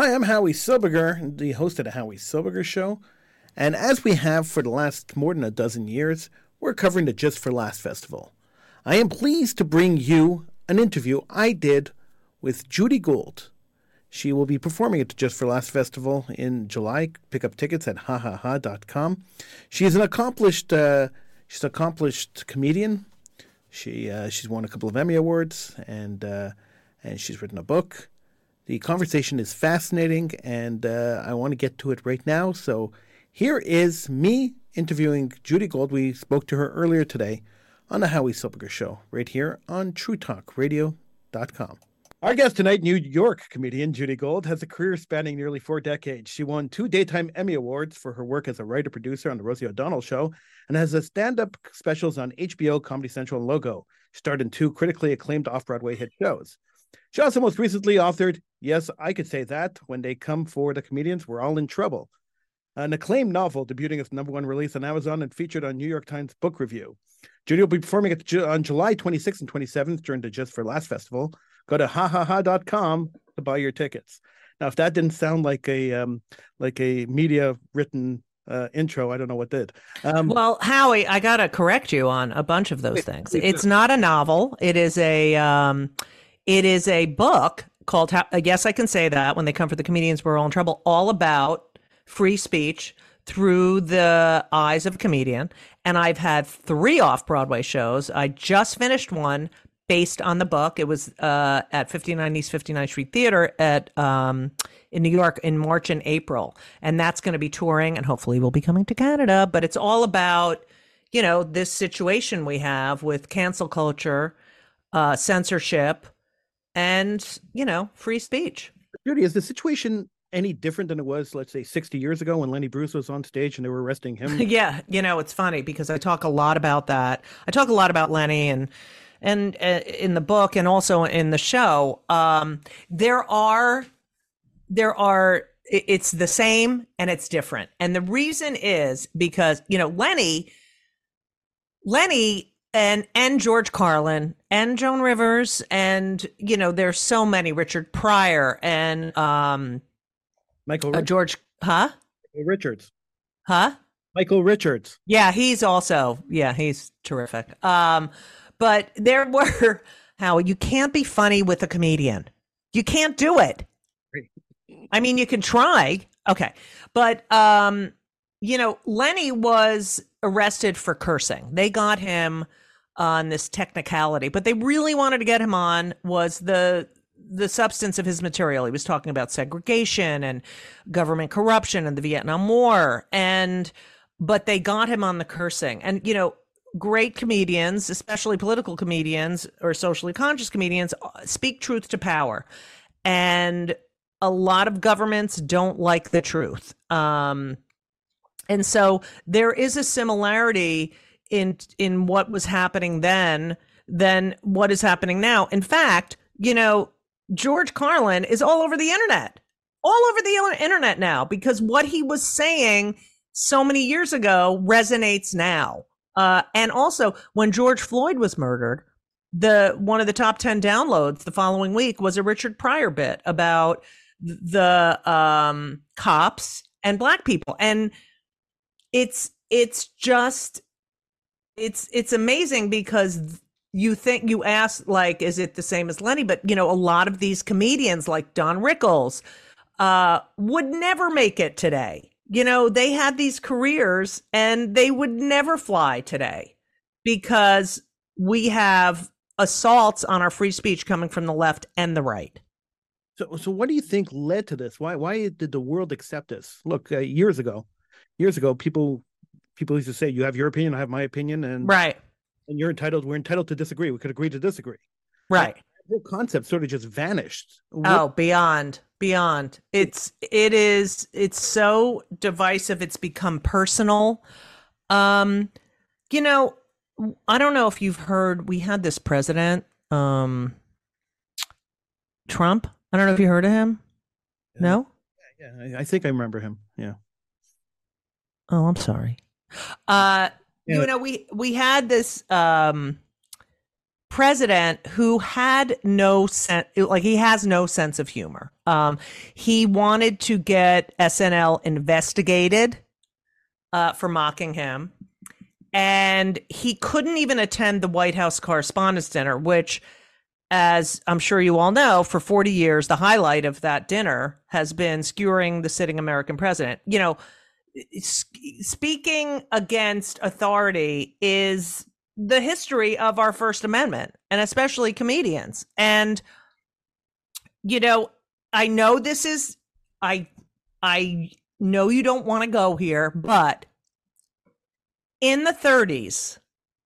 Hi, I'm Howie Silberger, the host of the Howie Silberger Show. And as we have for the last more than a dozen years, we're covering the Just for Laughs Festival. I am pleased to bring you an interview I did with Judy Gold. She will be performing at the Just for Laughs Festival in July. Pick up tickets at hahaha.com. She is an accomplished, uh, she's an accomplished comedian. She uh, she's won a couple of Emmy awards and uh, and she's written a book. The conversation is fascinating, and uh, I want to get to it right now. So here is me interviewing Judy Gold. We spoke to her earlier today on the Howie Silberger Show, right here on TrueTalkRadio.com. Our guest tonight, New York comedian Judy Gold, has a career spanning nearly four decades. She won two Daytime Emmy Awards for her work as a writer producer on The Rosie O'Donnell Show and has a stand up specials on HBO, Comedy Central, and Logo. She starred in two critically acclaimed off Broadway hit shows. She also most recently authored Yes, I Could Say That When They Come for the Comedians, We're All in Trouble, an acclaimed novel debuting its number one release on Amazon and featured on New York Times Book Review. Judy will be performing at, on July 26th and 27th during the Just for Laughs Festival. Go to hahaha.com to buy your tickets. Now, if that didn't sound like a um, like a media written uh, intro, I don't know what did. Um, well, Howie, I gotta correct you on a bunch of those things. It's not a novel. It is a um, it is a book called How, Yes, I Can Say That When They Come for the Comedians, We're All in Trouble, all about free speech through the eyes of a comedian. And I've had three off Broadway shows. I just finished one based on the book. It was uh, at 59 East 59th Street Theater at um, in New York in March and April, and that's going to be touring, and hopefully we'll be coming to Canada. But it's all about you know this situation we have with cancel culture, uh, censorship, and you know free speech. Judy, is the situation any different than it was, let's say, 60 years ago when Lenny Bruce was on stage and they were arresting him? yeah, you know, it's funny because I talk a lot about that. I talk a lot about Lenny and and uh, in the book and also in the show um, there are there are it's the same and it's different and the reason is because you know lenny lenny and and george carlin and joan rivers and you know there's so many richard pryor and um michael uh, george huh michael richards huh michael richards yeah he's also yeah he's terrific um but there were how you can't be funny with a comedian. You can't do it. I mean, you can try. Okay. But um, you know, Lenny was arrested for cursing. They got him on this technicality, but they really wanted to get him on was the the substance of his material. He was talking about segregation and government corruption and the Vietnam War and but they got him on the cursing. And you know, great comedians, especially political comedians or socially conscious comedians, uh, speak truth to power. And a lot of governments don't like the truth. Um, and so there is a similarity in in what was happening then than what is happening now. In fact, you know, George Carlin is all over the internet. All over the internet now because what he was saying so many years ago resonates now. Uh, and also, when George Floyd was murdered, the one of the top 10 downloads the following week was a Richard Pryor bit about the um, cops and black people. And it's it's just it's it's amazing because you think you ask like is it the same as Lenny but you know a lot of these comedians like Don Rickles uh would never make it today you know, they had these careers and they would never fly today because we have assaults on our free speech coming from the left and the right. So, so what do you think led to this? Why, why did the world accept this? Look, uh, years ago, years ago, people, people used to say, "You have your opinion, I have my opinion," and right, and you're entitled. We're entitled to disagree. We could agree to disagree. Right. That whole concept sort of just vanished. Oh, beyond beyond it's it is it's so divisive it's become personal um you know i don't know if you've heard we had this president um trump i don't know if you heard of him yeah. no yeah i think i remember him yeah oh i'm sorry uh yeah. you know we we had this um president who had no sense, like he has no sense of humor. Um, he wanted to get SNL investigated uh, for mocking him, and he couldn't even attend the White House Correspondents' Dinner, which, as I'm sure you all know, for 40 years, the highlight of that dinner has been skewering the sitting American president. You know, speaking against authority is the history of our First Amendment, and especially comedians. And you know, I know this is I I know you don't want to go here, but in the 30s,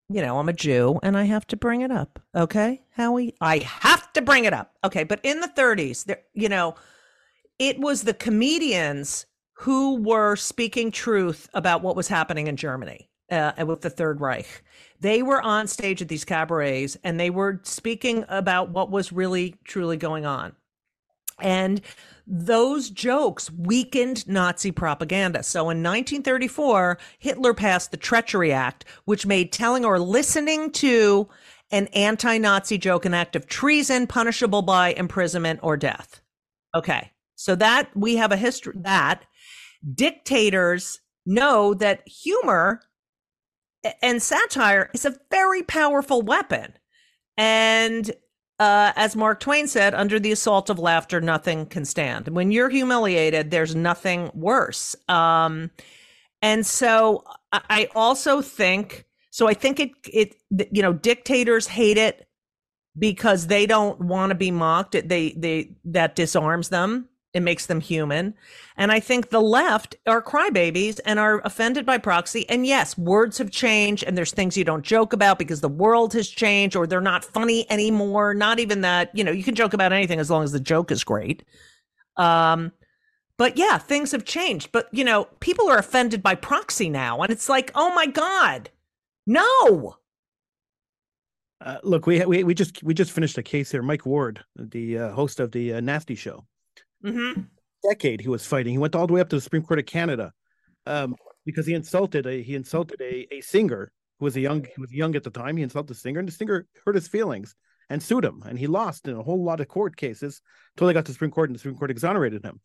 you know, I'm a Jew and I have to bring it up. Okay, Howie, I have to bring it up. Okay, but in the 30s, there, you know, it was the comedians who were speaking truth about what was happening in Germany uh, with the Third Reich. They were on stage at these cabarets and they were speaking about what was really, truly going on. And those jokes weakened Nazi propaganda. So in 1934, Hitler passed the Treachery Act, which made telling or listening to an anti Nazi joke an act of treason punishable by imprisonment or death. Okay. So that we have a history that dictators know that humor and satire is a very powerful weapon. And uh, as Mark Twain said, under the assault of laughter, nothing can stand. When you're humiliated, there's nothing worse. Um, and so I also think, so I think it, it, you know, dictators hate it because they don't want to be mocked. They, they, that disarms them. It makes them human. And I think the left are crybabies and are offended by proxy. And yes, words have changed and there's things you don't joke about because the world has changed or they're not funny anymore. Not even that, you know, you can joke about anything as long as the joke is great. Um, but yeah, things have changed. But, you know, people are offended by proxy now. And it's like, oh my God, no. Uh, look, we, we we just we just finished a case here. Mike Ward, the uh, host of the uh, Nasty Show, Mm-hmm. Decade he was fighting. He went all the way up to the Supreme Court of Canada um, because he insulted a he insulted a, a singer who was a young he was young at the time. He insulted the singer, and the singer hurt his feelings and sued him, and he lost in a whole lot of court cases until they got to the Supreme Court, and the Supreme Court exonerated him.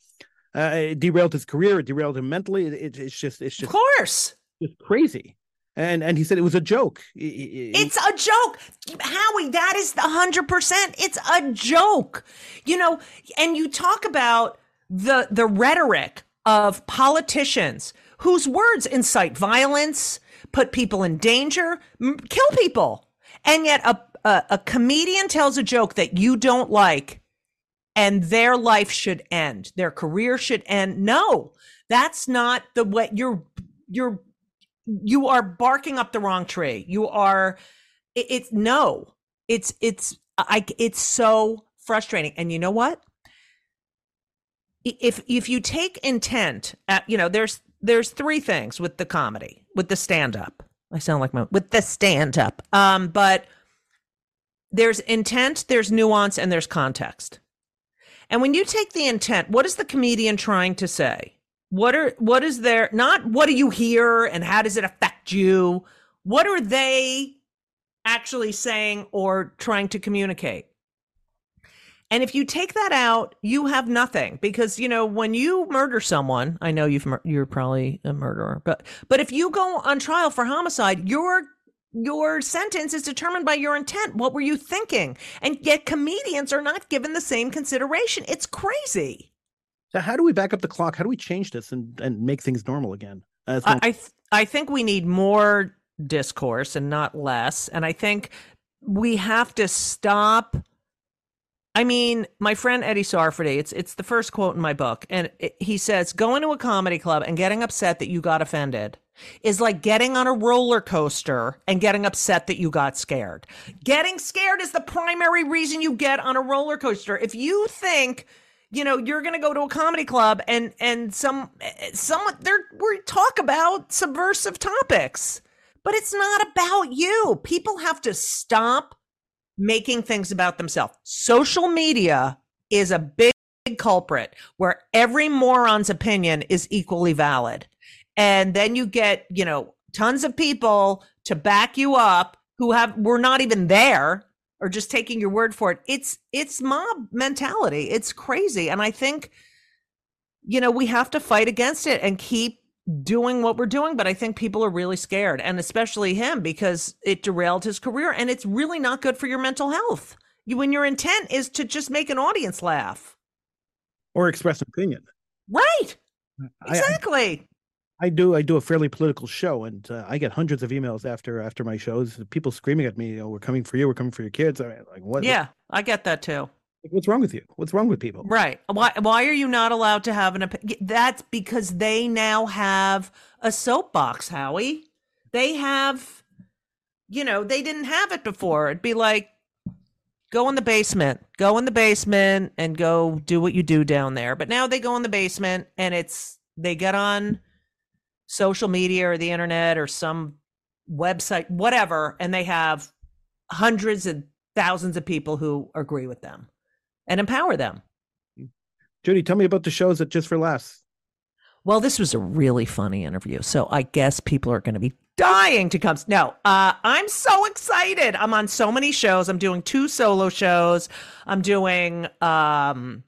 Uh, it derailed his career. It derailed him mentally. It, it's just it's just of course it's crazy and and he said it was a joke. It's a joke, Howie. That is the hundred percent. It's a joke, you know. And you talk about the the rhetoric of politicians whose words incite violence, put people in danger, kill people, and yet a, a a comedian tells a joke that you don't like, and their life should end, their career should end. No, that's not the way you're you're you are barking up the wrong tree. You are it, it's no. It's it's I it's so frustrating. And you know what? If if you take intent at you know there's there's three things with the comedy, with the stand up. I sound like my with the stand up. Um but there's intent, there's nuance and there's context. And when you take the intent, what is the comedian trying to say? What are what is there not what do you hear and how does it affect you? What are they actually saying or trying to communicate? And if you take that out, you have nothing because you know when you murder someone, I know you've you're probably a murderer, but but if you go on trial for homicide, your your sentence is determined by your intent. What were you thinking? And yet comedians are not given the same consideration. It's crazy. So how do we back up the clock? How do we change this and, and make things normal again? Uh, I I, th- I think we need more discourse and not less. And I think we have to stop. I mean, my friend Eddie Sarfaty, it's it's the first quote in my book, and it, he says, "Going to a comedy club and getting upset that you got offended is like getting on a roller coaster and getting upset that you got scared. Getting scared is the primary reason you get on a roller coaster. If you think." You know you're going to go to a comedy club and and some some they're we talk about subversive topics but it's not about you. People have to stop making things about themselves. Social media is a big, big culprit where every moron's opinion is equally valid. And then you get you know tons of people to back you up who have were not even there or just taking your word for it. It's it's mob mentality. It's crazy. And I think you know, we have to fight against it and keep doing what we're doing, but I think people are really scared and especially him because it derailed his career and it's really not good for your mental health. You when your intent is to just make an audience laugh or express opinion. Right. Exactly. I, do. I do a fairly political show, and uh, I get hundreds of emails after after my shows. People screaming at me, "Oh, we're coming for you. We're coming for your kids." I mean, like what? Yeah, I get that too. What's wrong with you? What's wrong with people? Right. Why why are you not allowed to have an opinion? That's because they now have a soapbox, Howie. They have you know, they didn't have it before. It'd be like go in the basement. Go in the basement and go do what you do down there. But now they go in the basement and it's they get on social media or the internet or some website whatever and they have hundreds and thousands of people who agree with them and empower them. Judy, tell me about the shows at Just for Laughs. Well, this was a really funny interview. So I guess people are going to be dying to come. No, uh, I'm so excited. I'm on so many shows. I'm doing two solo shows. I'm doing um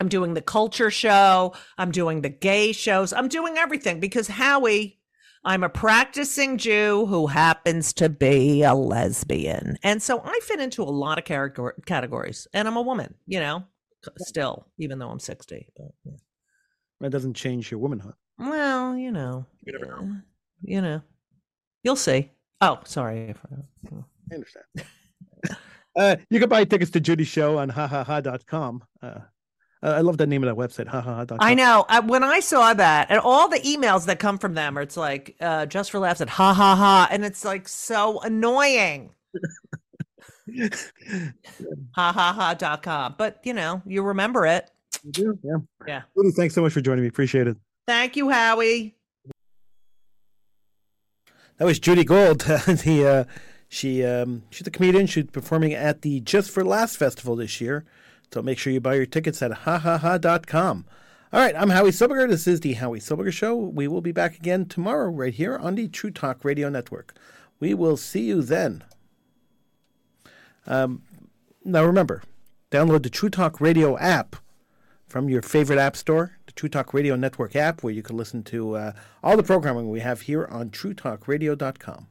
I'm doing the culture show. I'm doing the gay shows. I'm doing everything because Howie, I'm a practicing Jew who happens to be a lesbian. And so I fit into a lot of categories. And I'm a woman, you know, still, even though I'm 60. But, yeah. That doesn't change your womanhood. Well, you know. You never know. You know. You'll see. Oh, sorry. I understand. uh, you can buy tickets to Judy's show on hahaha.com. Uh, uh, I love the name of that website, hahaha.com. I know. I, when I saw that, and all the emails that come from them, are it's like uh, just for laughs at ha ha ha, and it's like so annoying. ha ha ha dot com. But you know, you remember it. You do, yeah. Yeah. Judy, thanks so much for joining me. Appreciate it. Thank you, Howie. That was Judy Gold. the uh, she um, she's a comedian. She's performing at the Just for Laughs festival this year. So make sure you buy your tickets at hahaha.com. All right, I'm Howie Silberger. This is the Howie Silberger Show. We will be back again tomorrow right here on the True Talk Radio Network. We will see you then. Um, now remember, download the True Talk Radio app from your favorite app store, the True Talk Radio Network app, where you can listen to uh, all the programming we have here on TrueTalkRadio.com.